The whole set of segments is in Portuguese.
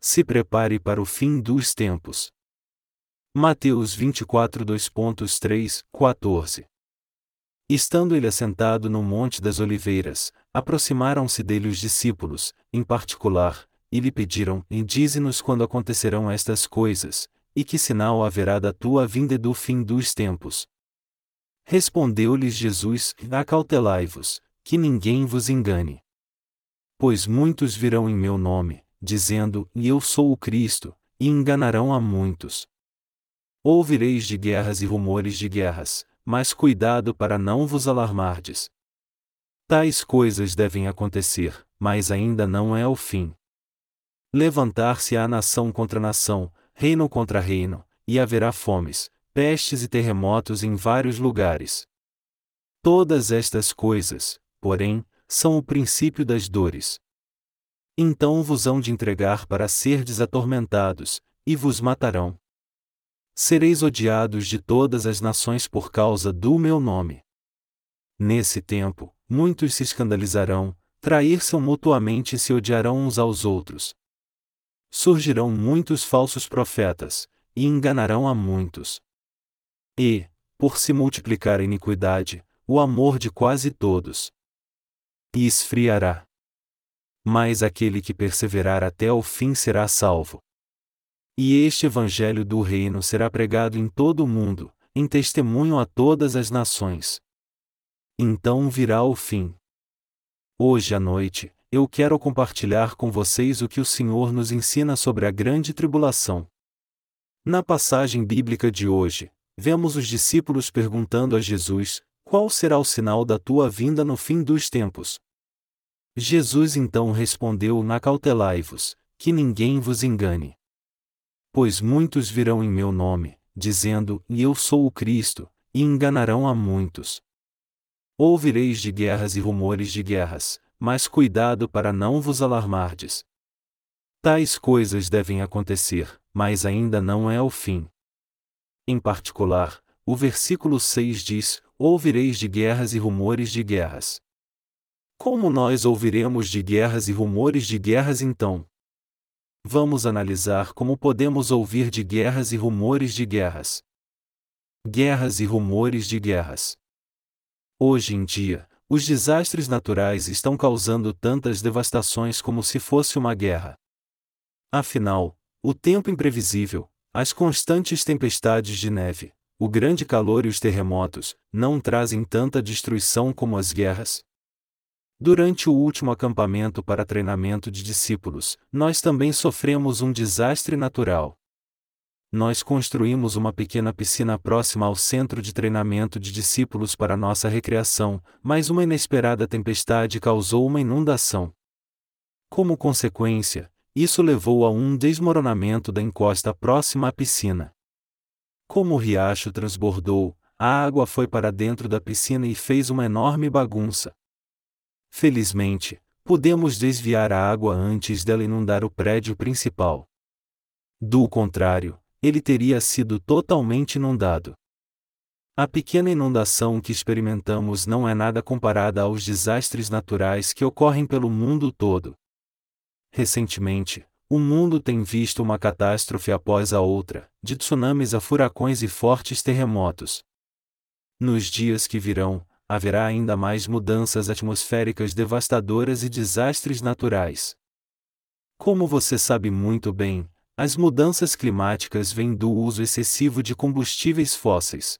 se prepare para o fim dos tempos. Mateus 24 2.3, 14 Estando ele assentado no Monte das Oliveiras, aproximaram-se dele os discípulos, em particular, e lhe pediram: Dize-nos quando acontecerão estas coisas, e que sinal haverá da tua vinda e do fim dos tempos. Respondeu-lhes Jesus: Acautelai-vos, que ninguém vos engane. Pois muitos virão em meu nome, dizendo: Eu sou o Cristo, e enganarão a muitos. Ouvireis de guerras e rumores de guerras, mas cuidado para não vos alarmardes. Tais coisas devem acontecer, mas ainda não é o fim. Levantar-se-á nação contra nação, reino contra reino, e haverá fomes, pestes e terremotos em vários lugares. Todas estas coisas, porém, são o princípio das dores. Então vos hão de entregar para serdes atormentados, e vos matarão. Sereis odiados de todas as nações por causa do meu nome. Nesse tempo, muitos se escandalizarão, trair-se mutuamente e se odiarão uns aos outros. Surgirão muitos falsos profetas, e enganarão a muitos. E, por se multiplicar a iniquidade, o amor de quase todos. E esfriará. Mas aquele que perseverar até o fim será salvo. E este Evangelho do Reino será pregado em todo o mundo, em testemunho a todas as nações. Então virá o fim. Hoje à noite, eu quero compartilhar com vocês o que o Senhor nos ensina sobre a grande tribulação. Na passagem bíblica de hoje, vemos os discípulos perguntando a Jesus: Qual será o sinal da tua vinda no fim dos tempos? Jesus então respondeu: Nacautelai-vos, que ninguém vos engane. Pois muitos virão em meu nome, dizendo: E eu sou o Cristo, e enganarão a muitos. Ouvireis de guerras e rumores de guerras, mas cuidado para não vos alarmardes. Tais coisas devem acontecer, mas ainda não é o fim. Em particular, o versículo 6 diz: Ouvireis de guerras e rumores de guerras. Como nós ouviremos de guerras e rumores de guerras então? vamos analisar como podemos ouvir de guerras e rumores de guerras. Guerras e rumores de guerras. Hoje em dia, os desastres naturais estão causando tantas devastações como se fosse uma guerra. Afinal, o tempo imprevisível, as constantes tempestades de neve, o grande calor e os terremotos, não trazem tanta destruição como as guerras? Durante o último acampamento para treinamento de discípulos, nós também sofremos um desastre natural. Nós construímos uma pequena piscina próxima ao centro de treinamento de discípulos para nossa recreação, mas uma inesperada tempestade causou uma inundação. Como consequência, isso levou a um desmoronamento da encosta próxima à piscina. Como o riacho transbordou, a água foi para dentro da piscina e fez uma enorme bagunça. Felizmente, podemos desviar a água antes dela inundar o prédio principal. Do contrário, ele teria sido totalmente inundado. A pequena inundação que experimentamos não é nada comparada aos desastres naturais que ocorrem pelo mundo todo. Recentemente, o mundo tem visto uma catástrofe após a outra, de tsunamis a furacões e fortes terremotos. Nos dias que virão, haverá ainda mais mudanças atmosféricas devastadoras e desastres naturais. Como você sabe muito bem, as mudanças climáticas vêm do uso excessivo de combustíveis fósseis.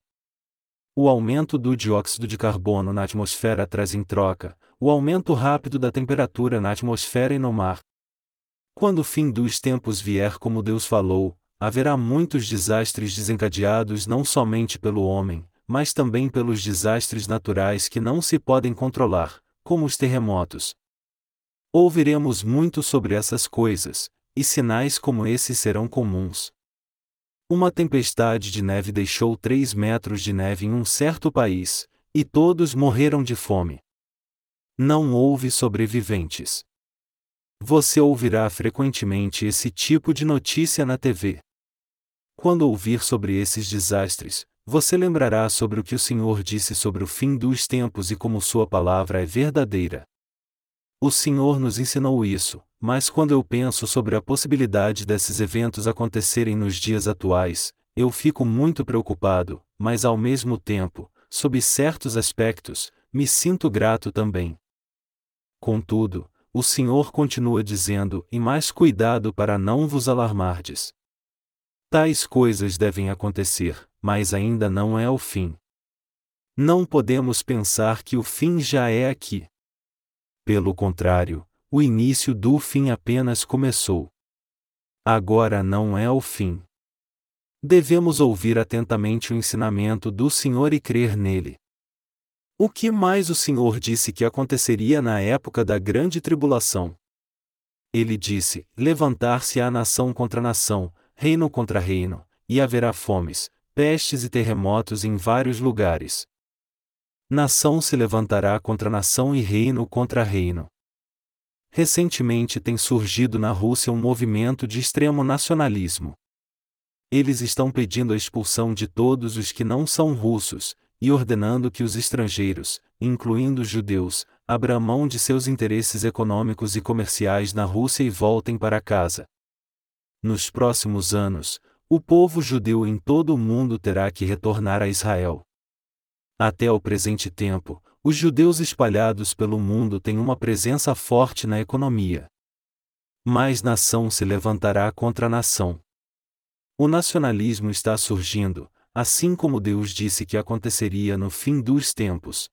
O aumento do dióxido de carbono na atmosfera traz em troca o aumento rápido da temperatura na atmosfera e no mar. Quando o fim dos tempos vier como Deus falou, haverá muitos desastres desencadeados não somente pelo homem, mas também pelos desastres naturais que não se podem controlar, como os terremotos. Ouviremos muito sobre essas coisas, e sinais como esses serão comuns. Uma tempestade de neve deixou 3 metros de neve em um certo país, e todos morreram de fome. Não houve sobreviventes. Você ouvirá frequentemente esse tipo de notícia na TV. Quando ouvir sobre esses desastres, você lembrará sobre o que o Senhor disse sobre o fim dos tempos e como Sua palavra é verdadeira. O Senhor nos ensinou isso, mas quando eu penso sobre a possibilidade desses eventos acontecerem nos dias atuais, eu fico muito preocupado, mas ao mesmo tempo, sob certos aspectos, me sinto grato também. Contudo, o Senhor continua dizendo: e mais cuidado para não vos alarmardes. Tais coisas devem acontecer, mas ainda não é o fim. Não podemos pensar que o fim já é aqui. Pelo contrário, o início do fim apenas começou. Agora não é o fim. Devemos ouvir atentamente o ensinamento do Senhor e crer nele. O que mais o Senhor disse que aconteceria na época da grande tribulação? Ele disse: Levantar-se-á nação contra nação, reino contra reino, e haverá fomes, pestes e terremotos em vários lugares. Nação se levantará contra nação e reino contra reino. Recentemente tem surgido na Rússia um movimento de extremo nacionalismo. Eles estão pedindo a expulsão de todos os que não são russos, e ordenando que os estrangeiros, incluindo os judeus, abram mão de seus interesses econômicos e comerciais na Rússia e voltem para casa. Nos próximos anos, o povo judeu em todo o mundo terá que retornar a Israel. Até o presente tempo, os judeus espalhados pelo mundo têm uma presença forte na economia. Mas nação se levantará contra nação. O nacionalismo está surgindo, assim como Deus disse que aconteceria no fim dos tempos.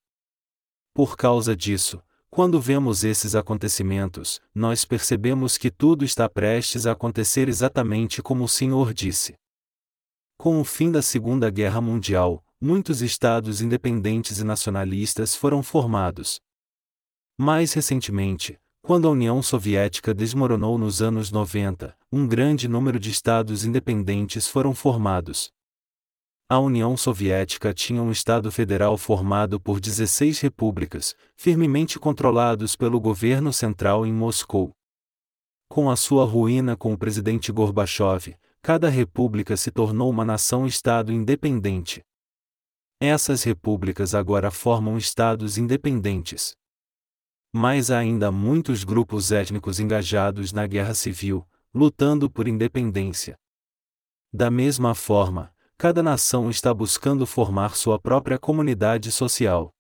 Por causa disso, quando vemos esses acontecimentos, nós percebemos que tudo está prestes a acontecer exatamente como o Senhor disse. Com o fim da Segunda Guerra Mundial, muitos estados independentes e nacionalistas foram formados. Mais recentemente, quando a União Soviética desmoronou nos anos 90, um grande número de estados independentes foram formados. A União Soviética tinha um Estado federal formado por 16 repúblicas, firmemente controlados pelo governo central em Moscou. Com a sua ruína com o presidente Gorbachev, cada república se tornou uma nação-estado independente. Essas repúblicas agora formam estados independentes. Mas há ainda muitos grupos étnicos engajados na guerra civil, lutando por independência. Da mesma forma, cada nação está buscando formar sua própria comunidade social.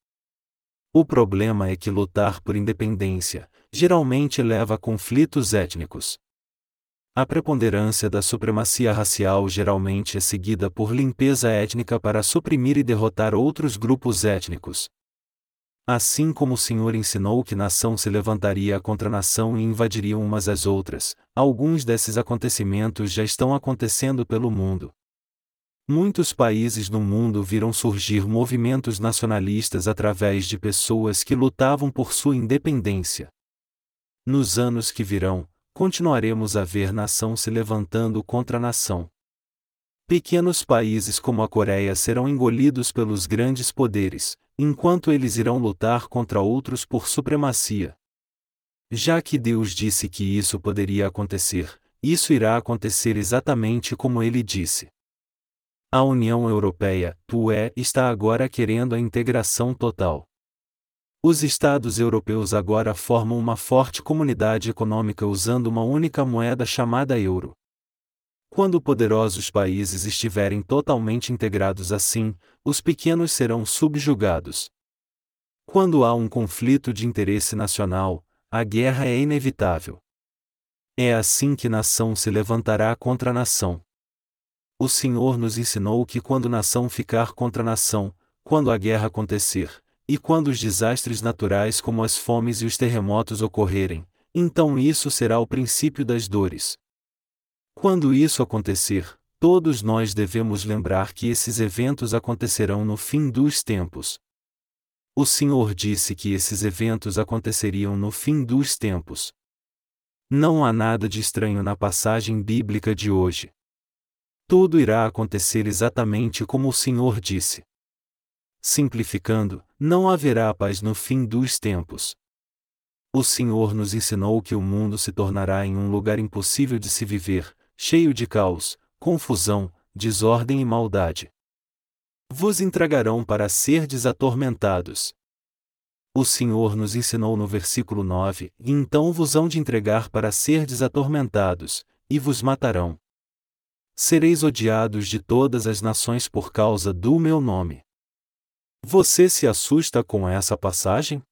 O problema é que lutar por independência, geralmente leva a conflitos étnicos. A preponderância da supremacia racial geralmente é seguida por limpeza étnica para suprimir e derrotar outros grupos étnicos. Assim como o Senhor ensinou que nação se levantaria contra nação e invadiriam umas às outras, alguns desses acontecimentos já estão acontecendo pelo mundo. Muitos países no mundo viram surgir movimentos nacionalistas através de pessoas que lutavam por sua independência. Nos anos que virão, continuaremos a ver nação se levantando contra nação. Pequenos países como a Coreia serão engolidos pelos grandes poderes, enquanto eles irão lutar contra outros por supremacia. Já que Deus disse que isso poderia acontecer, isso irá acontecer exatamente como ele disse. A União Europeia, UE, está agora querendo a integração total. Os Estados europeus agora formam uma forte comunidade econômica usando uma única moeda chamada euro. Quando poderosos países estiverem totalmente integrados assim, os pequenos serão subjugados. Quando há um conflito de interesse nacional, a guerra é inevitável. É assim que nação se levantará contra nação. O Senhor nos ensinou que quando nação ficar contra nação, quando a guerra acontecer, e quando os desastres naturais como as fomes e os terremotos ocorrerem, então isso será o princípio das dores. Quando isso acontecer, todos nós devemos lembrar que esses eventos acontecerão no fim dos tempos. O Senhor disse que esses eventos aconteceriam no fim dos tempos. Não há nada de estranho na passagem bíblica de hoje. Tudo irá acontecer exatamente como o Senhor disse. Simplificando, não haverá paz no fim dos tempos. O Senhor nos ensinou que o mundo se tornará em um lugar impossível de se viver, cheio de caos, confusão, desordem e maldade. Vos entregarão para ser desatormentados. O Senhor nos ensinou no versículo 9: E então vos hão de entregar para serdes atormentados, e vos matarão. Sereis odiados de todas as nações por causa do meu nome. Você se assusta com essa passagem?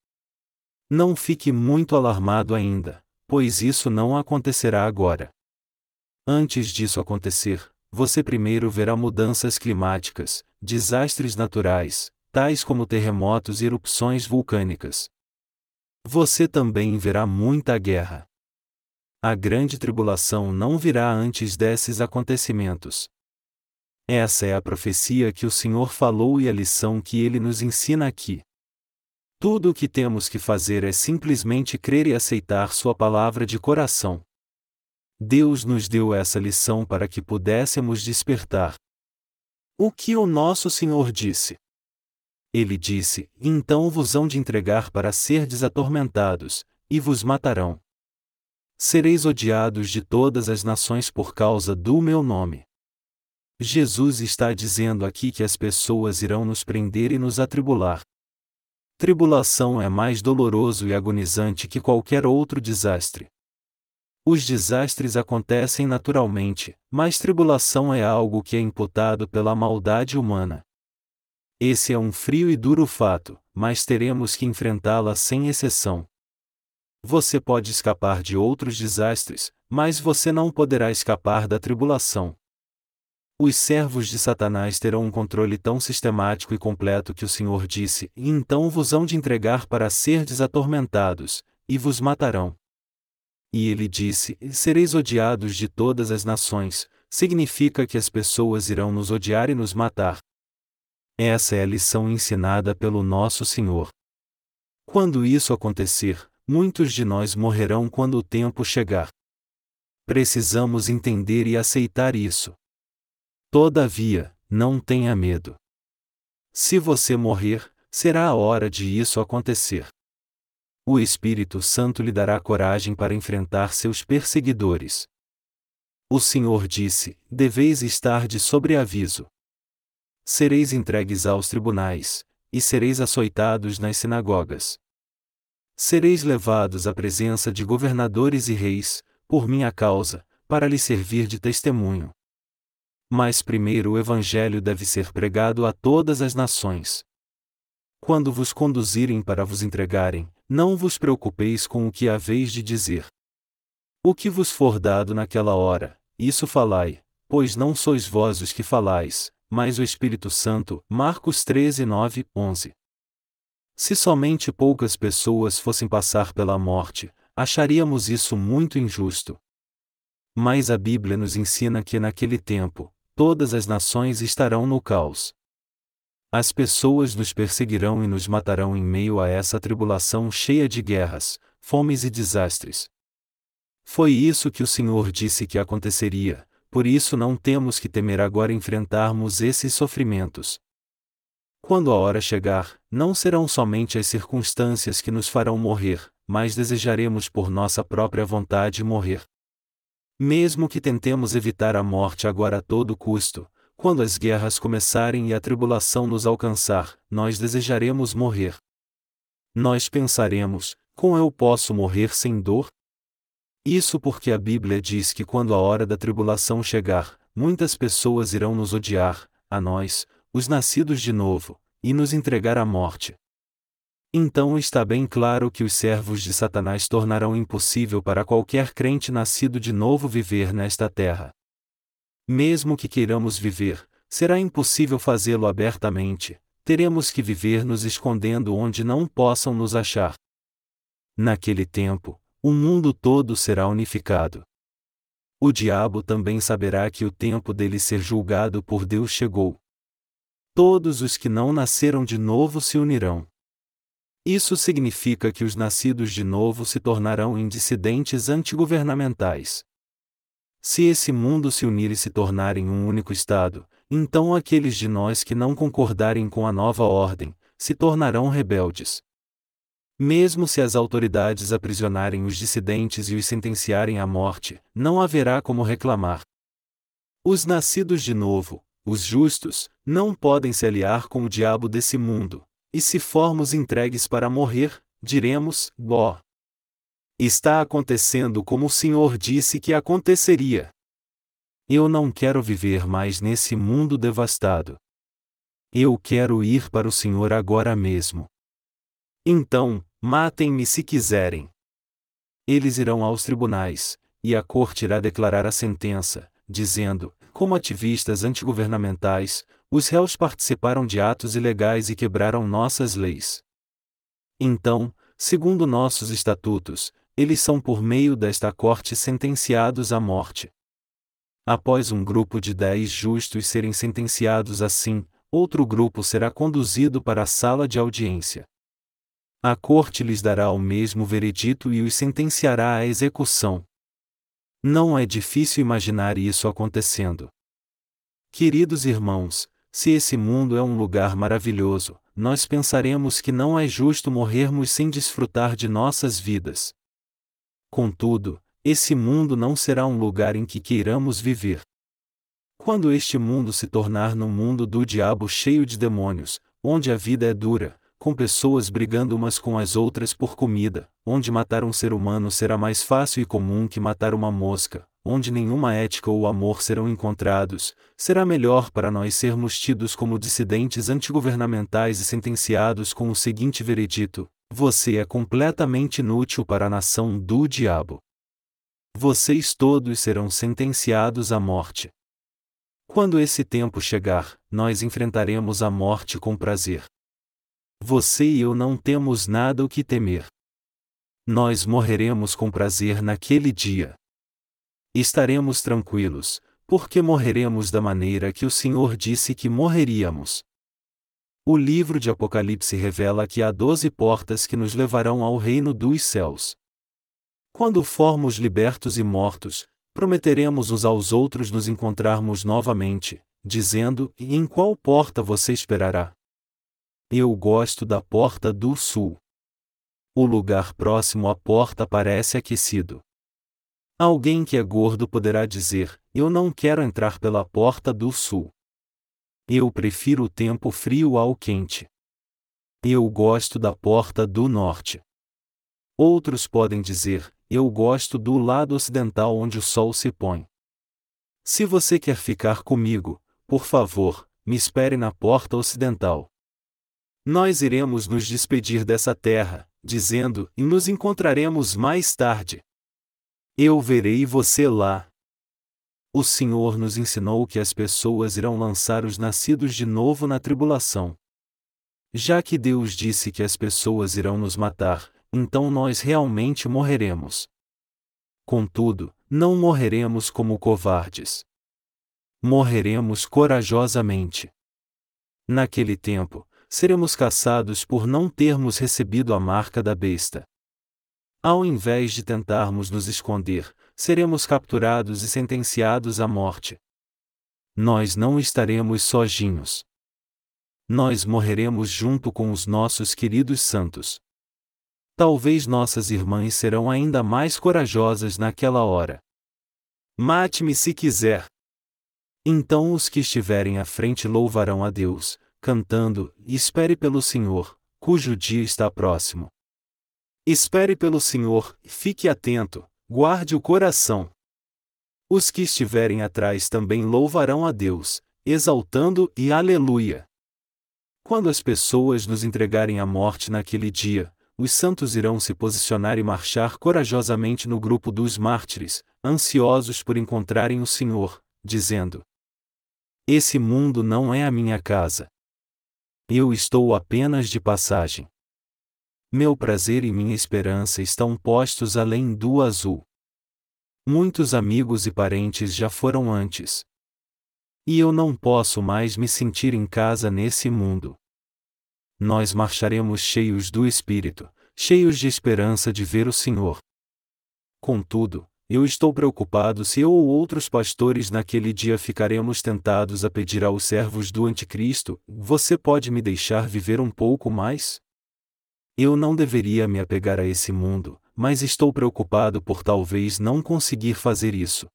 Não fique muito alarmado ainda, pois isso não acontecerá agora. Antes disso acontecer, você primeiro verá mudanças climáticas, desastres naturais, tais como terremotos e erupções vulcânicas. Você também verá muita guerra. A grande tribulação não virá antes desses acontecimentos. Essa é a profecia que o Senhor falou e a lição que ele nos ensina aqui. Tudo o que temos que fazer é simplesmente crer e aceitar Sua palavra de coração. Deus nos deu essa lição para que pudéssemos despertar. O que o nosso Senhor disse? Ele disse: Então vos hão de entregar para serdes atormentados, e vos matarão. Sereis odiados de todas as nações por causa do meu nome. Jesus está dizendo aqui que as pessoas irão nos prender e nos atribular. Tribulação é mais doloroso e agonizante que qualquer outro desastre. Os desastres acontecem naturalmente, mas tribulação é algo que é imputado pela maldade humana. Esse é um frio e duro fato, mas teremos que enfrentá-la sem exceção. Você pode escapar de outros desastres, mas você não poderá escapar da tribulação. Os servos de Satanás terão um controle tão sistemático e completo que o Senhor disse: E então vos hão de entregar para serdes atormentados, e vos matarão. E ele disse: Sereis odiados de todas as nações, significa que as pessoas irão nos odiar e nos matar, essa é a lição ensinada pelo nosso Senhor. Quando isso acontecer, muitos de nós morrerão quando o tempo chegar. Precisamos entender e aceitar isso. Todavia, não tenha medo. Se você morrer, será a hora de isso acontecer. O Espírito Santo lhe dará coragem para enfrentar seus perseguidores. O Senhor disse: deveis estar de sobreaviso sereis entregues aos tribunais, e sereis açoitados nas sinagogas. Sereis levados à presença de governadores e reis, por minha causa, para lhe servir de testemunho. Mas primeiro o Evangelho deve ser pregado a todas as nações. Quando vos conduzirem para vos entregarem, não vos preocupeis com o que haveis de dizer. O que vos for dado naquela hora, isso falai, pois não sois vós os que falais, mas o Espírito Santo. Marcos 13, 9, 11. Se somente poucas pessoas fossem passar pela morte, acharíamos isso muito injusto. Mas a Bíblia nos ensina que naquele tempo, todas as nações estarão no caos. As pessoas nos perseguirão e nos matarão em meio a essa tribulação cheia de guerras, fomes e desastres. Foi isso que o Senhor disse que aconteceria, por isso não temos que temer agora enfrentarmos esses sofrimentos. Quando a hora chegar, não serão somente as circunstâncias que nos farão morrer, mas desejaremos por nossa própria vontade morrer. Mesmo que tentemos evitar a morte agora a todo custo, quando as guerras começarem e a tribulação nos alcançar, nós desejaremos morrer. Nós pensaremos: como eu posso morrer sem dor? Isso porque a Bíblia diz que quando a hora da tribulação chegar, muitas pessoas irão nos odiar, a nós, os nascidos de novo, e nos entregar à morte. Então está bem claro que os servos de Satanás tornarão impossível para qualquer crente nascido de novo viver nesta terra. Mesmo que queiramos viver, será impossível fazê-lo abertamente, teremos que viver nos escondendo onde não possam nos achar. Naquele tempo, o mundo todo será unificado. O diabo também saberá que o tempo dele ser julgado por Deus chegou. Todos os que não nasceram de novo se unirão. Isso significa que os nascidos de novo se tornarão em dissidentes antigovernamentais. Se esse mundo se unir e se tornar em um único Estado, então aqueles de nós que não concordarem com a nova ordem, se tornarão rebeldes. Mesmo se as autoridades aprisionarem os dissidentes e os sentenciarem à morte, não haverá como reclamar. Os nascidos de novo, os justos, não podem se aliar com o diabo desse mundo, e se formos entregues para morrer, diremos: Ó. Está acontecendo como o Senhor disse que aconteceria. Eu não quero viver mais nesse mundo devastado. Eu quero ir para o Senhor agora mesmo. Então, matem-me se quiserem. Eles irão aos tribunais, e a corte irá declarar a sentença, dizendo: como ativistas antigovernamentais, os réus participaram de atos ilegais e quebraram nossas leis. Então, segundo nossos estatutos, eles são por meio desta corte sentenciados à morte. Após um grupo de dez justos serem sentenciados assim, outro grupo será conduzido para a sala de audiência. A corte lhes dará o mesmo veredito e os sentenciará à execução. Não é difícil imaginar isso acontecendo. Queridos irmãos, se esse mundo é um lugar maravilhoso, nós pensaremos que não é justo morrermos sem desfrutar de nossas vidas. Contudo, esse mundo não será um lugar em que queiramos viver. Quando este mundo se tornar num mundo do diabo cheio de demônios, onde a vida é dura, com pessoas brigando umas com as outras por comida, onde matar um ser humano será mais fácil e comum que matar uma mosca, onde nenhuma ética ou amor serão encontrados, será melhor para nós sermos tidos como dissidentes antigovernamentais e sentenciados com o seguinte veredito: você é completamente inútil para a nação do diabo. Vocês todos serão sentenciados à morte. Quando esse tempo chegar, nós enfrentaremos a morte com prazer. Você e eu não temos nada o que temer. Nós morreremos com prazer naquele dia. Estaremos tranquilos, porque morreremos da maneira que o Senhor disse que morreríamos. O livro de Apocalipse revela que há doze portas que nos levarão ao reino dos céus. Quando formos libertos e mortos, prometeremos uns aos outros nos encontrarmos novamente, dizendo: em qual porta você esperará? Eu gosto da porta do sul. O lugar próximo à porta parece aquecido. Alguém que é gordo poderá dizer: Eu não quero entrar pela porta do sul. Eu prefiro o tempo frio ao quente. Eu gosto da porta do norte. Outros podem dizer: Eu gosto do lado ocidental onde o sol se põe. Se você quer ficar comigo, por favor, me espere na porta ocidental. Nós iremos nos despedir dessa terra, dizendo, e nos encontraremos mais tarde. Eu verei você lá. O Senhor nos ensinou que as pessoas irão lançar os nascidos de novo na tribulação. Já que Deus disse que as pessoas irão nos matar, então nós realmente morreremos. Contudo, não morreremos como covardes. Morreremos corajosamente. Naquele tempo, seremos caçados por não termos recebido a marca da besta. Ao invés de tentarmos nos esconder, seremos capturados e sentenciados à morte. Nós não estaremos sozinhos. Nós morreremos junto com os nossos queridos santos. Talvez nossas irmãs serão ainda mais corajosas naquela hora. Mate-me se quiser. Então os que estiverem à frente louvarão a Deus, cantando: Espere pelo Senhor, cujo dia está próximo. Espere pelo Senhor, fique atento, guarde o coração. Os que estiverem atrás também louvarão a Deus, exaltando e aleluia. Quando as pessoas nos entregarem à morte naquele dia, os santos irão se posicionar e marchar corajosamente no grupo dos mártires, ansiosos por encontrarem o Senhor, dizendo: Esse mundo não é a minha casa. Eu estou apenas de passagem. Meu prazer e minha esperança estão postos além do azul. Muitos amigos e parentes já foram antes. E eu não posso mais me sentir em casa nesse mundo. Nós marcharemos cheios do Espírito, cheios de esperança de ver o Senhor. Contudo, eu estou preocupado se eu ou outros pastores naquele dia ficaremos tentados a pedir aos servos do Anticristo: Você pode me deixar viver um pouco mais? Eu não deveria me apegar a esse mundo, mas estou preocupado por talvez não conseguir fazer isso.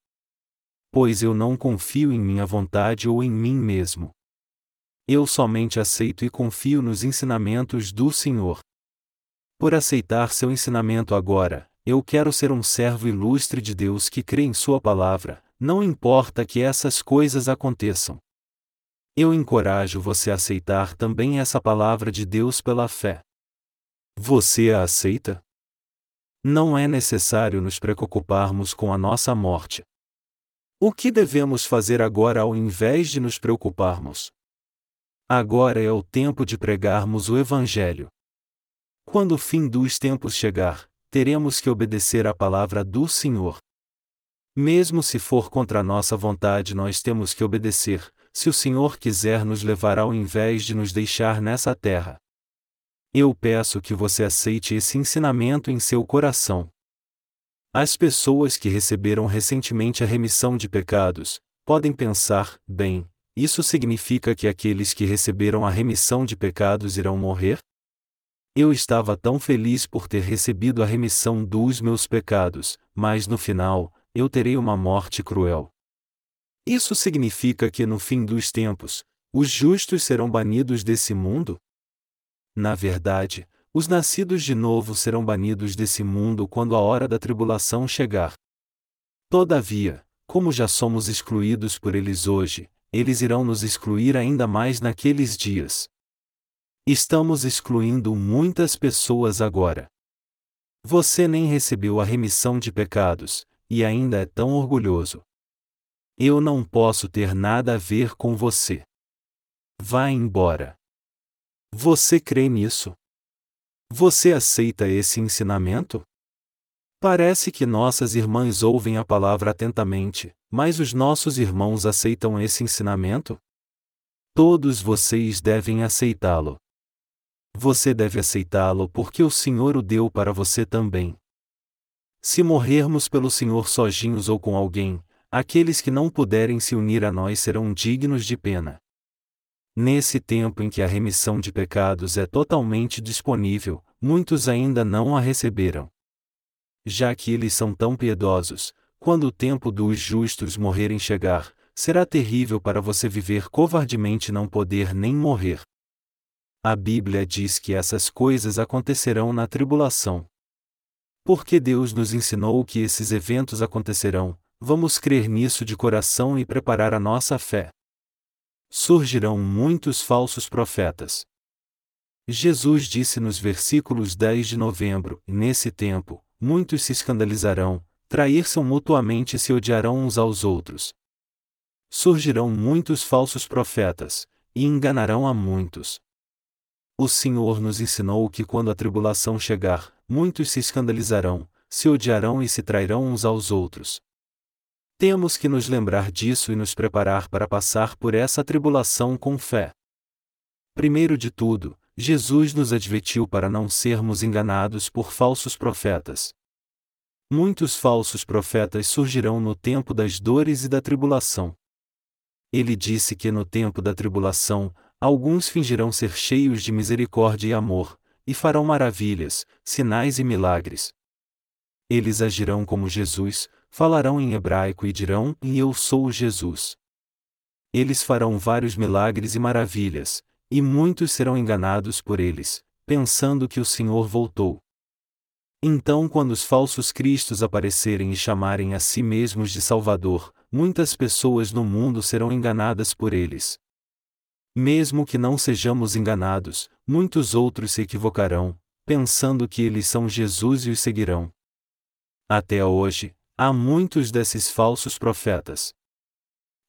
Pois eu não confio em minha vontade ou em mim mesmo. eu somente aceito e confio nos ensinamentos do Senhor. Por aceitar seu ensinamento agora, eu quero ser um servo ilustre de Deus que crê em Sua palavra, não importa que essas coisas aconteçam. Eu encorajo você a aceitar também essa palavra de Deus pela fé. Você a aceita? Não é necessário nos preocuparmos com a nossa morte. O que devemos fazer agora ao invés de nos preocuparmos? Agora é o tempo de pregarmos o Evangelho. Quando o fim dos tempos chegar, teremos que obedecer à palavra do Senhor. Mesmo se for contra nossa vontade, nós temos que obedecer, se o Senhor quiser nos levar ao invés de nos deixar nessa terra. Eu peço que você aceite esse ensinamento em seu coração. As pessoas que receberam recentemente a remissão de pecados, podem pensar, bem, isso significa que aqueles que receberam a remissão de pecados irão morrer? Eu estava tão feliz por ter recebido a remissão dos meus pecados, mas no final, eu terei uma morte cruel. Isso significa que no fim dos tempos, os justos serão banidos desse mundo? Na verdade, os nascidos de novo serão banidos desse mundo quando a hora da tribulação chegar. Todavia, como já somos excluídos por eles hoje, eles irão nos excluir ainda mais naqueles dias. Estamos excluindo muitas pessoas agora. Você nem recebeu a remissão de pecados, e ainda é tão orgulhoso. Eu não posso ter nada a ver com você. Vá embora. Você crê nisso? Você aceita esse ensinamento? Parece que nossas irmãs ouvem a palavra atentamente, mas os nossos irmãos aceitam esse ensinamento? Todos vocês devem aceitá-lo. Você deve aceitá-lo porque o Senhor o deu para você também. Se morrermos pelo Senhor sozinhos ou com alguém, aqueles que não puderem se unir a nós serão dignos de pena. Nesse tempo em que a remissão de pecados é totalmente disponível, muitos ainda não a receberam. Já que eles são tão piedosos, quando o tempo dos justos morrerem chegar, será terrível para você viver covardemente e não poder nem morrer. A Bíblia diz que essas coisas acontecerão na tribulação. Porque Deus nos ensinou que esses eventos acontecerão, vamos crer nisso de coração e preparar a nossa fé. Surgirão muitos falsos profetas. Jesus disse nos versículos 10 de novembro: Nesse tempo, muitos se escandalizarão, trair-se mutuamente e se odiarão uns aos outros. Surgirão muitos falsos profetas, e enganarão a muitos. O Senhor nos ensinou que quando a tribulação chegar, muitos se escandalizarão, se odiarão e se trairão uns aos outros. Temos que nos lembrar disso e nos preparar para passar por essa tribulação com fé. Primeiro de tudo, Jesus nos advertiu para não sermos enganados por falsos profetas. Muitos falsos profetas surgirão no tempo das dores e da tribulação. Ele disse que no tempo da tribulação, Alguns fingirão ser cheios de misericórdia e amor, e farão maravilhas, sinais e milagres. Eles agirão como Jesus, falarão em hebraico e dirão: E eu sou Jesus. Eles farão vários milagres e maravilhas, e muitos serão enganados por eles, pensando que o Senhor voltou. Então, quando os falsos cristos aparecerem e chamarem a si mesmos de Salvador, muitas pessoas no mundo serão enganadas por eles. Mesmo que não sejamos enganados, muitos outros se equivocarão, pensando que eles são Jesus e os seguirão. Até hoje, há muitos desses falsos profetas.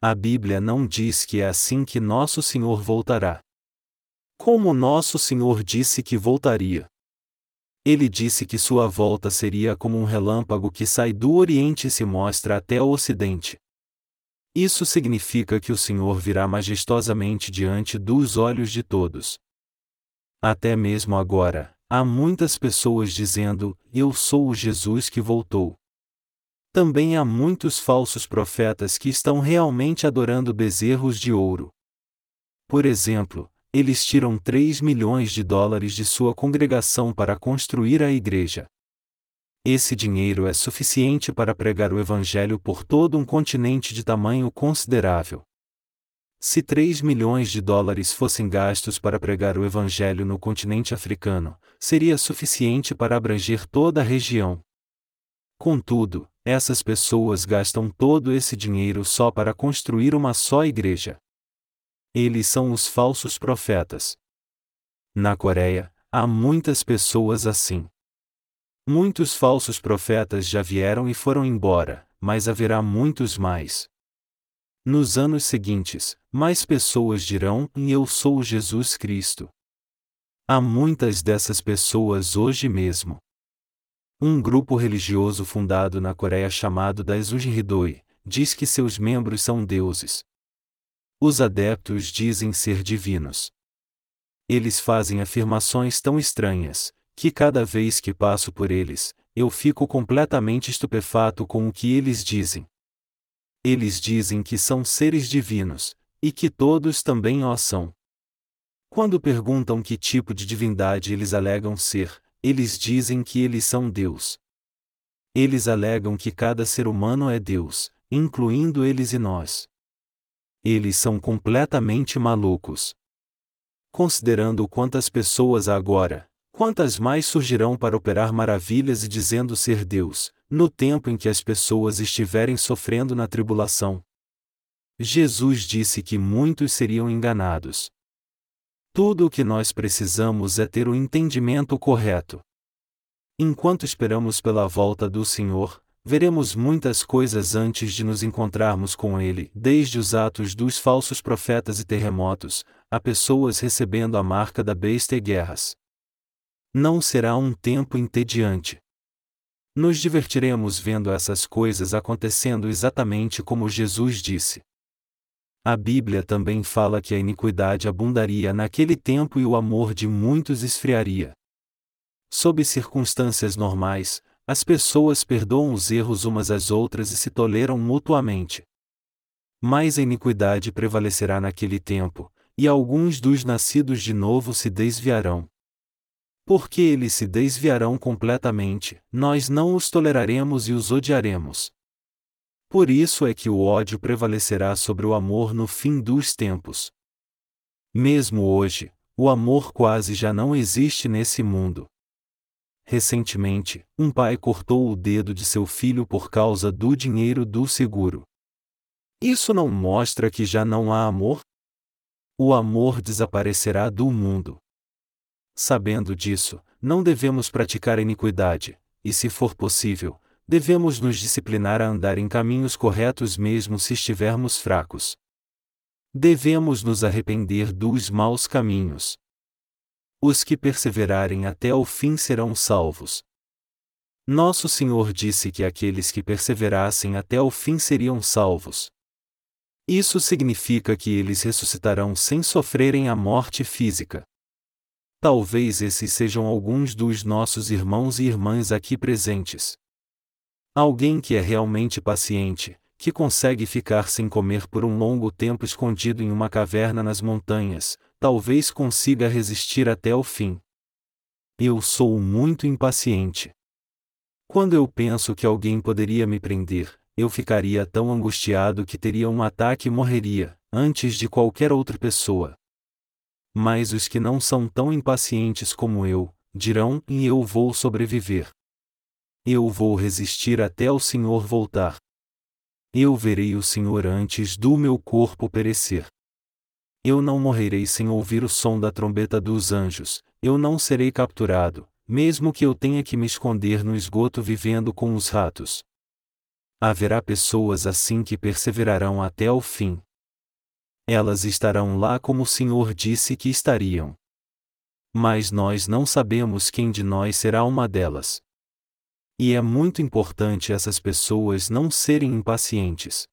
A Bíblia não diz que é assim que nosso Senhor voltará. Como nosso Senhor disse que voltaria. Ele disse que sua volta seria como um relâmpago que sai do Oriente e se mostra até o Ocidente. Isso significa que o Senhor virá majestosamente diante dos olhos de todos. Até mesmo agora, há muitas pessoas dizendo: Eu sou o Jesus que voltou. Também há muitos falsos profetas que estão realmente adorando bezerros de ouro. Por exemplo, eles tiram 3 milhões de dólares de sua congregação para construir a igreja. Esse dinheiro é suficiente para pregar o Evangelho por todo um continente de tamanho considerável. Se 3 milhões de dólares fossem gastos para pregar o Evangelho no continente africano, seria suficiente para abranger toda a região. Contudo, essas pessoas gastam todo esse dinheiro só para construir uma só igreja. Eles são os falsos profetas. Na Coreia, há muitas pessoas assim. Muitos falsos profetas já vieram e foram embora, mas haverá muitos mais. Nos anos seguintes, mais pessoas dirão: Eu sou Jesus Cristo. Há muitas dessas pessoas hoje mesmo. Um grupo religioso fundado na Coreia chamado Daesujinridoi diz que seus membros são deuses. Os adeptos dizem ser divinos. Eles fazem afirmações tão estranhas, que cada vez que passo por eles, eu fico completamente estupefato com o que eles dizem. Eles dizem que são seres divinos, e que todos também o são. Quando perguntam que tipo de divindade eles alegam ser, eles dizem que eles são Deus. Eles alegam que cada ser humano é Deus, incluindo eles e nós. Eles são completamente malucos. Considerando quantas pessoas há agora, quantas mais surgirão para operar maravilhas e dizendo ser Deus, no tempo em que as pessoas estiverem sofrendo na tribulação. Jesus disse que muitos seriam enganados. Tudo o que nós precisamos é ter o entendimento correto. Enquanto esperamos pela volta do Senhor, veremos muitas coisas antes de nos encontrarmos com Ele, desde os atos dos falsos profetas e terremotos, a pessoas recebendo a marca da besta e guerras. Não será um tempo entediante. Nos divertiremos vendo essas coisas acontecendo exatamente como Jesus disse. A Bíblia também fala que a iniquidade abundaria naquele tempo e o amor de muitos esfriaria. Sob circunstâncias normais, as pessoas perdoam os erros umas às outras e se toleram mutuamente. Mas a iniquidade prevalecerá naquele tempo, e alguns dos nascidos de novo se desviarão. Porque eles se desviarão completamente, nós não os toleraremos e os odiaremos. Por isso é que o ódio prevalecerá sobre o amor no fim dos tempos. Mesmo hoje, o amor quase já não existe nesse mundo. Recentemente, um pai cortou o dedo de seu filho por causa do dinheiro do seguro. Isso não mostra que já não há amor? O amor desaparecerá do mundo. Sabendo disso, não devemos praticar iniquidade, e se for possível, devemos nos disciplinar a andar em caminhos corretos mesmo se estivermos fracos. Devemos nos arrepender dos maus caminhos. Os que perseverarem até o fim serão salvos. Nosso Senhor disse que aqueles que perseverassem até o fim seriam salvos. Isso significa que eles ressuscitarão sem sofrerem a morte física. Talvez esses sejam alguns dos nossos irmãos e irmãs aqui presentes. Alguém que é realmente paciente, que consegue ficar sem comer por um longo tempo escondido em uma caverna nas montanhas, talvez consiga resistir até o fim. Eu sou muito impaciente. Quando eu penso que alguém poderia me prender, eu ficaria tão angustiado que teria um ataque e morreria, antes de qualquer outra pessoa. Mas os que não são tão impacientes como eu, dirão: E eu vou sobreviver. Eu vou resistir até o Senhor voltar. Eu verei o Senhor antes do meu corpo perecer. Eu não morrerei sem ouvir o som da trombeta dos anjos, eu não serei capturado, mesmo que eu tenha que me esconder no esgoto vivendo com os ratos. Haverá pessoas assim que perseverarão até o fim elas estarão lá como o Senhor disse que estariam. Mas nós não sabemos quem de nós será uma delas. E é muito importante essas pessoas não serem impacientes.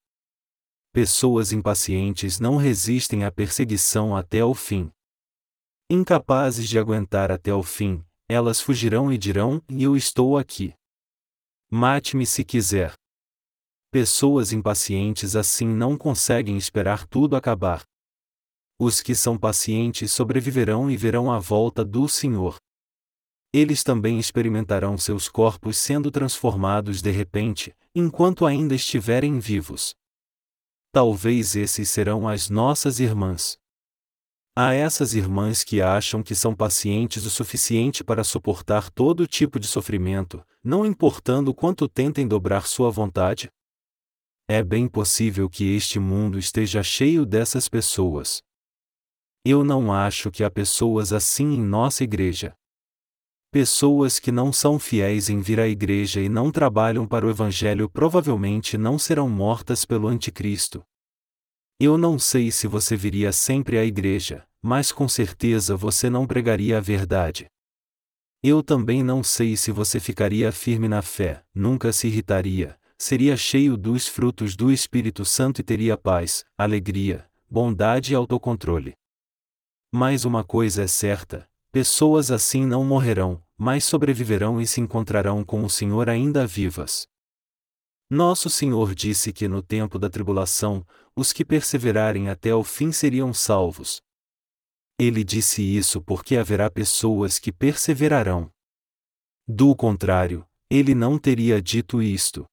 Pessoas impacientes não resistem à perseguição até o fim. Incapazes de aguentar até o fim, elas fugirão e dirão: Eu estou aqui. Mate-me se quiser. Pessoas impacientes assim não conseguem esperar tudo acabar. Os que são pacientes sobreviverão e verão a volta do Senhor. Eles também experimentarão seus corpos sendo transformados de repente, enquanto ainda estiverem vivos. talvez esses serão as nossas irmãs. Há essas irmãs que acham que são pacientes o suficiente para suportar todo tipo de sofrimento, não importando quanto tentem dobrar sua vontade? É bem possível que este mundo esteja cheio dessas pessoas. Eu não acho que há pessoas assim em nossa igreja. Pessoas que não são fiéis em vir à igreja e não trabalham para o Evangelho provavelmente não serão mortas pelo Anticristo. Eu não sei se você viria sempre à igreja, mas com certeza você não pregaria a verdade. Eu também não sei se você ficaria firme na fé, nunca se irritaria, seria cheio dos frutos do Espírito Santo e teria paz, alegria, bondade e autocontrole. Mas uma coisa é certa: pessoas assim não morrerão, mas sobreviverão e se encontrarão com o Senhor ainda vivas. Nosso Senhor disse que no tempo da tribulação, os que perseverarem até o fim seriam salvos. Ele disse isso porque haverá pessoas que perseverarão. Do contrário, ele não teria dito isto.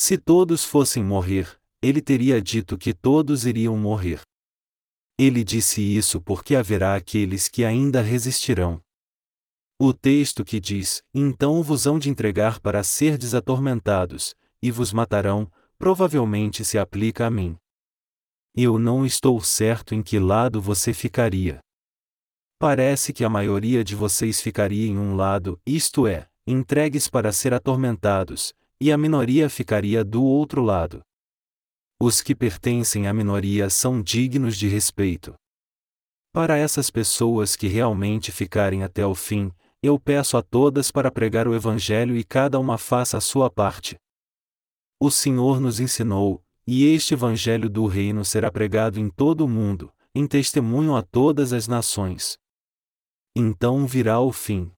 Se todos fossem morrer, ele teria dito que todos iriam morrer. Ele disse isso porque haverá aqueles que ainda resistirão. O texto que diz: Então vos hão de entregar para ser desatormentados, e vos matarão, provavelmente se aplica a mim. Eu não estou certo em que lado você ficaria. Parece que a maioria de vocês ficaria em um lado, isto é, entregues para ser atormentados, e a minoria ficaria do outro lado. Os que pertencem à minoria são dignos de respeito. Para essas pessoas que realmente ficarem até o fim, eu peço a todas para pregar o Evangelho e cada uma faça a sua parte. O Senhor nos ensinou, e este Evangelho do Reino será pregado em todo o mundo, em testemunho a todas as nações. Então virá o fim.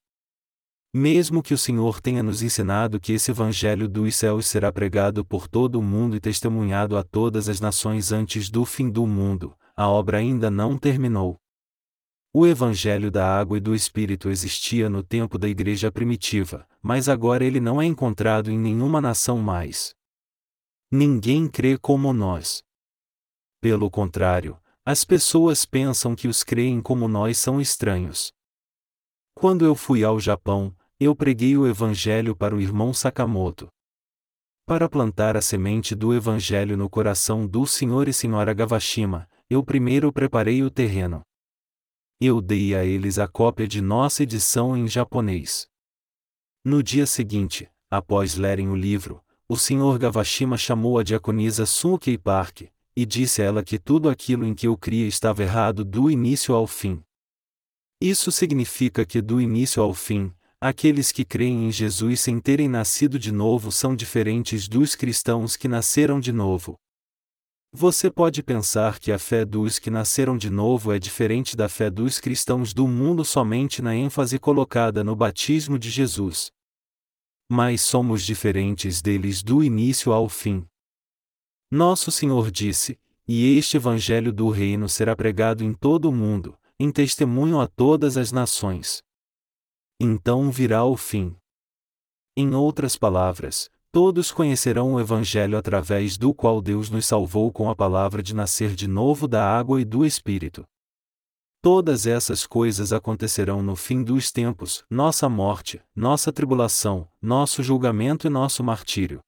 Mesmo que o Senhor tenha nos ensinado que esse Evangelho dos céus será pregado por todo o mundo e testemunhado a todas as nações antes do fim do mundo, a obra ainda não terminou. O Evangelho da água e do Espírito existia no tempo da igreja primitiva, mas agora ele não é encontrado em nenhuma nação mais. Ninguém crê como nós. Pelo contrário, as pessoas pensam que os creem como nós são estranhos. Quando eu fui ao Japão, eu preguei o Evangelho para o irmão Sakamoto. Para plantar a semente do Evangelho no coração do Senhor e Senhora Gavashima, eu primeiro preparei o terreno. Eu dei a eles a cópia de nossa edição em japonês. No dia seguinte, após lerem o livro, o Sr. Gavashima chamou a diaconisa Sunkei Park, e disse a ela que tudo aquilo em que eu cria estava errado do início ao fim. Isso significa que do início ao fim, aqueles que creem em Jesus sem terem nascido de novo são diferentes dos cristãos que nasceram de novo. Você pode pensar que a fé dos que nasceram de novo é diferente da fé dos cristãos do mundo somente na ênfase colocada no batismo de Jesus. Mas somos diferentes deles do início ao fim. Nosso Senhor disse: E este Evangelho do Reino será pregado em todo o mundo, em testemunho a todas as nações então virá o fim. Em outras palavras, todos conhecerão o Evangelho através do qual Deus nos salvou com a palavra de nascer de novo da água e do Espírito. Todas essas coisas acontecerão no fim dos tempos, nossa morte, nossa tribulação, nosso julgamento e nosso martírio.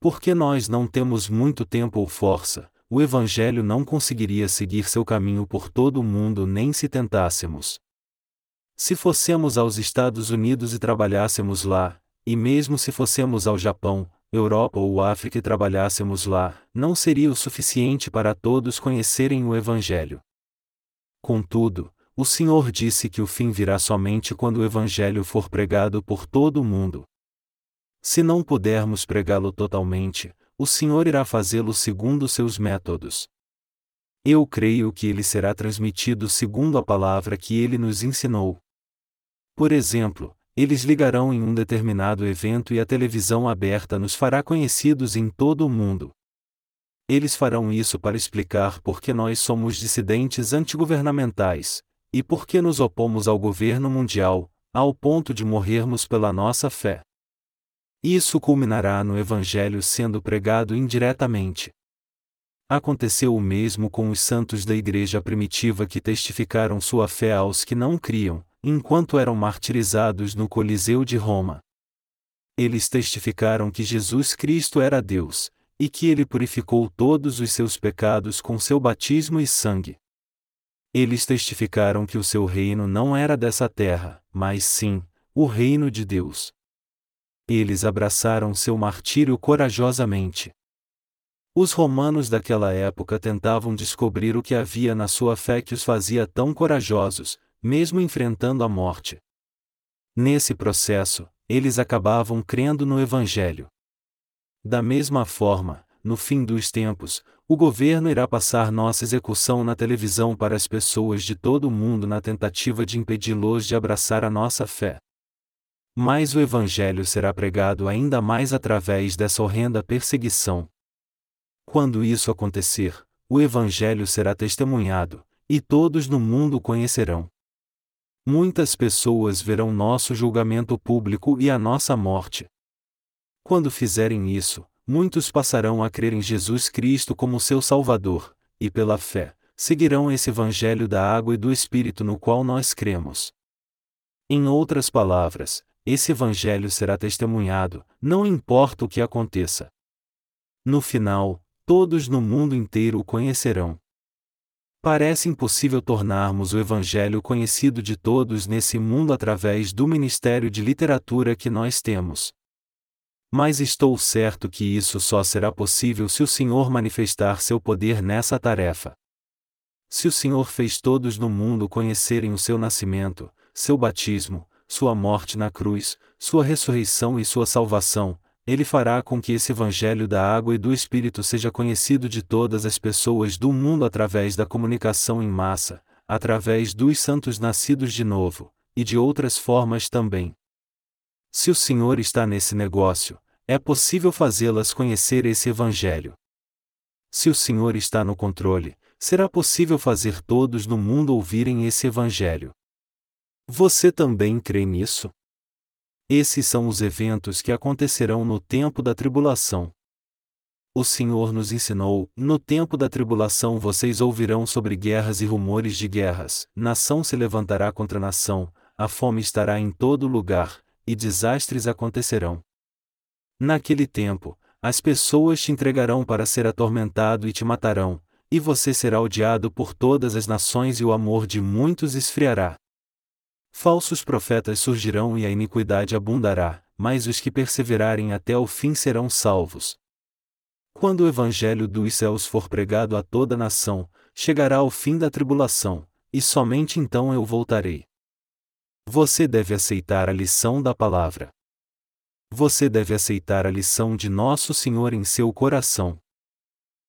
Porque nós não temos muito tempo ou força, o Evangelho não conseguiria seguir seu caminho por todo o mundo nem se tentássemos. Se fossemos aos Estados Unidos e trabalhássemos lá, e mesmo se fossemos ao Japão, Europa ou África e trabalhássemos lá, não seria o suficiente para todos conhecerem o Evangelho. Contudo, o Senhor disse que o fim virá somente quando o Evangelho for pregado por todo o mundo. Se não pudermos pregá-lo totalmente, o Senhor irá fazê-lo segundo seus métodos. Eu creio que ele será transmitido segundo a palavra que ele nos ensinou. Por exemplo, eles ligarão em um determinado evento e a televisão aberta nos fará conhecidos em todo o mundo. Eles farão isso para explicar por que nós somos dissidentes antigovernamentais, e por que nos opomos ao governo mundial, ao ponto de morrermos pela nossa fé. Isso culminará no Evangelho sendo pregado indiretamente. Aconteceu o mesmo com os santos da igreja primitiva que testificaram sua fé aos que não criam, enquanto eram martirizados no Coliseu de Roma. Eles testificaram que Jesus Cristo era Deus, e que ele purificou todos os seus pecados com seu batismo e sangue. Eles testificaram que o seu reino não era dessa terra, mas sim, o reino de Deus. Eles abraçaram seu martírio corajosamente. Os romanos daquela época tentavam descobrir o que havia na sua fé que os fazia tão corajosos, mesmo enfrentando a morte. Nesse processo, eles acabavam crendo no Evangelho. Da mesma forma, no fim dos tempos, o governo irá passar nossa execução na televisão para as pessoas de todo o mundo na tentativa de impedi-los de abraçar a nossa fé. Mas o Evangelho será pregado ainda mais através dessa horrenda perseguição. Quando isso acontecer, o Evangelho será testemunhado, e todos no mundo conhecerão. Muitas pessoas verão nosso julgamento público e a nossa morte. Quando fizerem isso, muitos passarão a crer em Jesus Cristo como seu Salvador, e pela fé, seguirão esse Evangelho da água e do Espírito no qual nós cremos. Em outras palavras, esse Evangelho será testemunhado, não importa o que aconteça. No final, todos no mundo inteiro o conhecerão. Parece impossível tornarmos o Evangelho conhecido de todos nesse mundo através do ministério de literatura que nós temos. Mas estou certo que isso só será possível se o Senhor manifestar seu poder nessa tarefa. Se o Senhor fez todos no mundo conhecerem o seu nascimento, seu batismo, sua morte na cruz, sua ressurreição e sua salvação, ele fará com que esse Evangelho da água e do Espírito seja conhecido de todas as pessoas do mundo através da comunicação em massa, através dos santos nascidos de novo, e de outras formas também. Se o Senhor está nesse negócio, é possível fazê-las conhecer esse Evangelho. Se o Senhor está no controle, será possível fazer todos no mundo ouvirem esse Evangelho. Você também crê nisso? Esses são os eventos que acontecerão no tempo da tribulação. O Senhor nos ensinou: no tempo da tribulação vocês ouvirão sobre guerras e rumores de guerras, nação se levantará contra nação, a fome estará em todo lugar, e desastres acontecerão. Naquele tempo, as pessoas te entregarão para ser atormentado e te matarão, e você será odiado por todas as nações e o amor de muitos esfriará. Falsos profetas surgirão e a iniquidade abundará, mas os que perseverarem até o fim serão salvos. Quando o evangelho dos céus for pregado a toda nação, chegará o fim da tribulação, e somente então eu voltarei. Você deve aceitar a lição da palavra. Você deve aceitar a lição de Nosso Senhor em seu coração.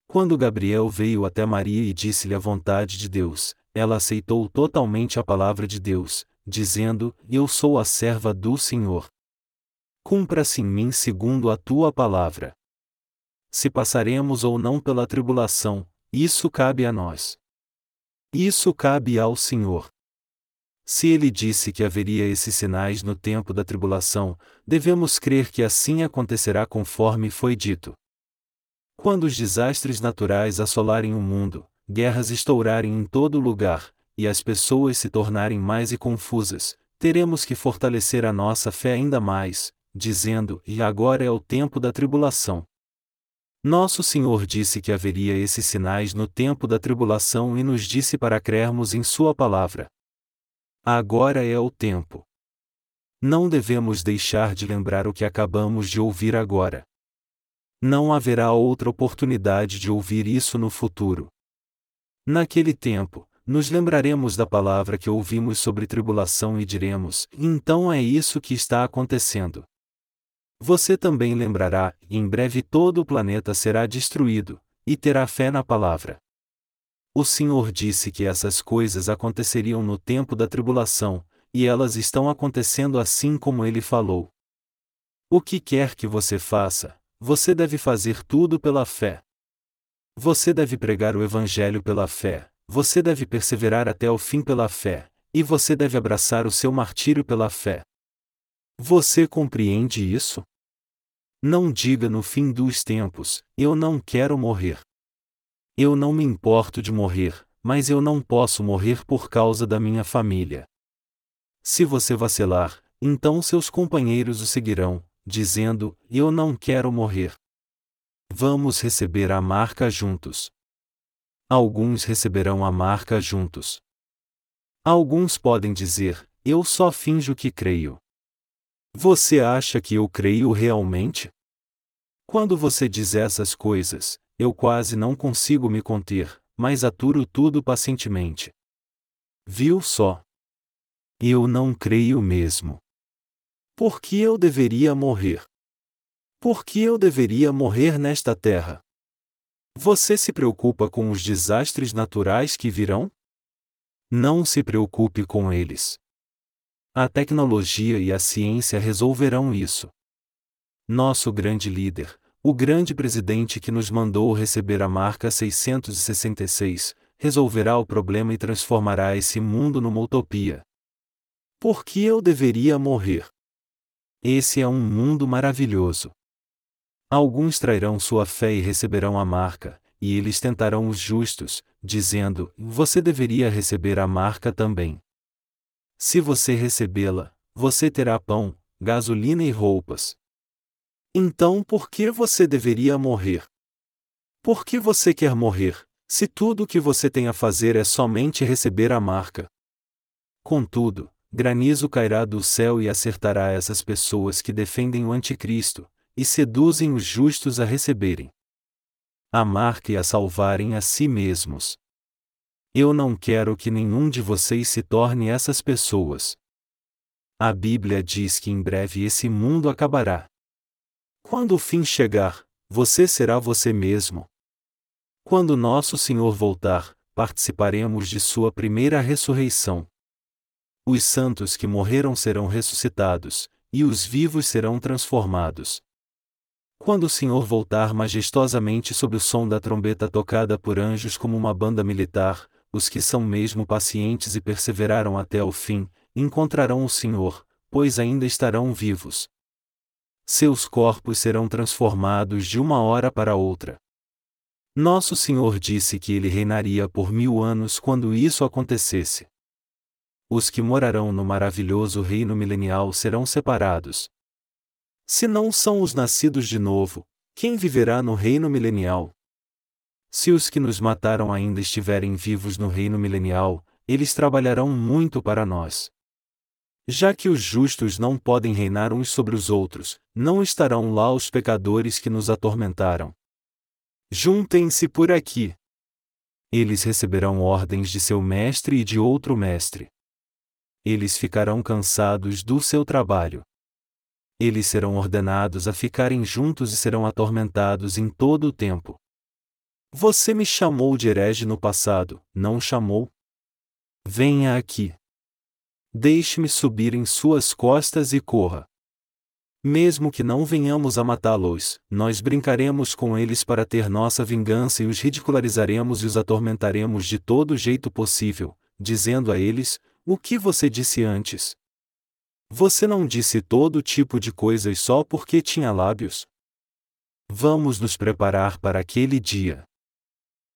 Quando Gabriel veio até Maria e disse-lhe a vontade de Deus, ela aceitou totalmente a palavra de Deus, dizendo: Eu sou a serva do Senhor. Cumpra-se em mim segundo a tua palavra. Se passaremos ou não pela tribulação, isso cabe a nós. Isso cabe ao Senhor. Se ele disse que haveria esses sinais no tempo da tribulação, devemos crer que assim acontecerá conforme foi dito. Quando os desastres naturais assolarem o mundo, guerras estourarem em todo lugar, e as pessoas se tornarem mais e confusas, teremos que fortalecer a nossa fé ainda mais, dizendo: E agora é o tempo da tribulação. Nosso Senhor disse que haveria esses sinais no tempo da tribulação e nos disse para crermos em Sua palavra. Agora é o tempo. Não devemos deixar de lembrar o que acabamos de ouvir agora. Não haverá outra oportunidade de ouvir isso no futuro. Naquele tempo, nos lembraremos da palavra que ouvimos sobre tribulação e diremos: então é isso que está acontecendo. Você também lembrará, em breve todo o planeta será destruído, e terá fé na palavra. O Senhor disse que essas coisas aconteceriam no tempo da tribulação, e elas estão acontecendo assim como ele falou. O que quer que você faça, você deve fazer tudo pela fé. Você deve pregar o Evangelho pela fé, você deve perseverar até o fim pela fé, e você deve abraçar o seu martírio pela fé. Você compreende isso? Não diga no fim dos tempos: Eu não quero morrer. Eu não me importo de morrer, mas eu não posso morrer por causa da minha família. Se você vacilar, então seus companheiros o seguirão, dizendo: Eu não quero morrer. Vamos receber a marca juntos. Alguns receberão a marca juntos. Alguns podem dizer: Eu só finjo que creio. Você acha que eu creio realmente? Quando você diz essas coisas, eu quase não consigo me conter, mas aturo tudo pacientemente. Viu só? Eu não creio mesmo. Por que eu deveria morrer? Por que eu deveria morrer nesta terra? Você se preocupa com os desastres naturais que virão? Não se preocupe com eles. A tecnologia e a ciência resolverão isso. Nosso grande líder, o grande presidente que nos mandou receber a marca 666, resolverá o problema e transformará esse mundo numa utopia. Por que eu deveria morrer? Esse é um mundo maravilhoso. Alguns trairão sua fé e receberão a marca, e eles tentarão os justos, dizendo: Você deveria receber a marca também. Se você recebê-la, você terá pão, gasolina e roupas. Então por que você deveria morrer? Por que você quer morrer, se tudo o que você tem a fazer é somente receber a marca? Contudo, granizo cairá do céu e acertará essas pessoas que defendem o Anticristo, e seduzem os justos a receberem a marca e a salvarem a si mesmos. Eu não quero que nenhum de vocês se torne essas pessoas. A Bíblia diz que em breve esse mundo acabará. Quando o fim chegar, você será você mesmo. Quando nosso Senhor voltar, participaremos de sua primeira ressurreição. Os santos que morreram serão ressuscitados, e os vivos serão transformados. Quando o Senhor voltar majestosamente sob o som da trombeta tocada por anjos como uma banda militar, os que são mesmo pacientes e perseveraram até o fim, encontrarão o Senhor, pois ainda estarão vivos. Seus corpos serão transformados de uma hora para outra. Nosso Senhor disse que ele reinaria por mil anos quando isso acontecesse. Os que morarão no maravilhoso reino milenial serão separados. Se não são os nascidos de novo, quem viverá no reino milenial? Se os que nos mataram ainda estiverem vivos no reino milenial, eles trabalharão muito para nós. Já que os justos não podem reinar uns sobre os outros, não estarão lá os pecadores que nos atormentaram. Juntem-se por aqui. Eles receberão ordens de seu mestre e de outro mestre. Eles ficarão cansados do seu trabalho. Eles serão ordenados a ficarem juntos e serão atormentados em todo o tempo. Você me chamou de herege no passado, não chamou? Venha aqui. Deixe-me subir em suas costas e corra. Mesmo que não venhamos a matá-los, nós brincaremos com eles para ter nossa vingança e os ridicularizaremos e os atormentaremos de todo jeito possível, dizendo a eles: O que você disse antes? Você não disse todo tipo de coisas só porque tinha lábios? Vamos nos preparar para aquele dia.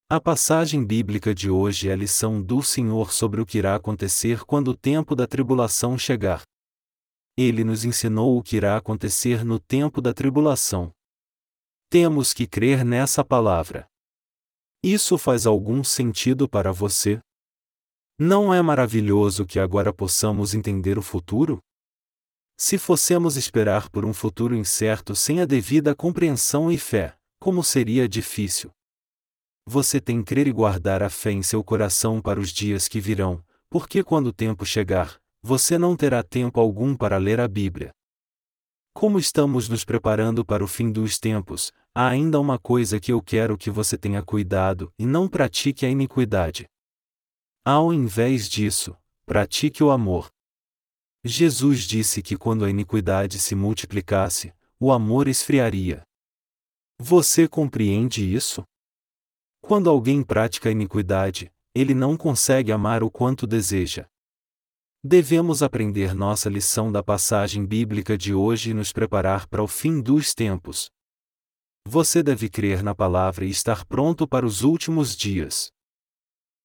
A passagem bíblica de hoje é a lição do Senhor sobre o que irá acontecer quando o tempo da tribulação chegar. Ele nos ensinou o que irá acontecer no tempo da tribulação. Temos que crer nessa palavra. Isso faz algum sentido para você? Não é maravilhoso que agora possamos entender o futuro? Se fossemos esperar por um futuro incerto sem a devida compreensão e fé, como seria difícil você tem crer e guardar a fé em seu coração para os dias que virão, porque quando o tempo chegar, você não terá tempo algum para ler a Bíblia. Como estamos nos preparando para o fim dos tempos, há ainda uma coisa que eu quero que você tenha cuidado e não pratique a iniquidade. Ao invés disso, pratique o amor. Jesus disse que quando a iniquidade se multiplicasse, o amor esfriaria. Você compreende isso? Quando alguém pratica iniquidade, ele não consegue amar o quanto deseja. Devemos aprender nossa lição da passagem bíblica de hoje e nos preparar para o fim dos tempos. Você deve crer na palavra e estar pronto para os últimos dias.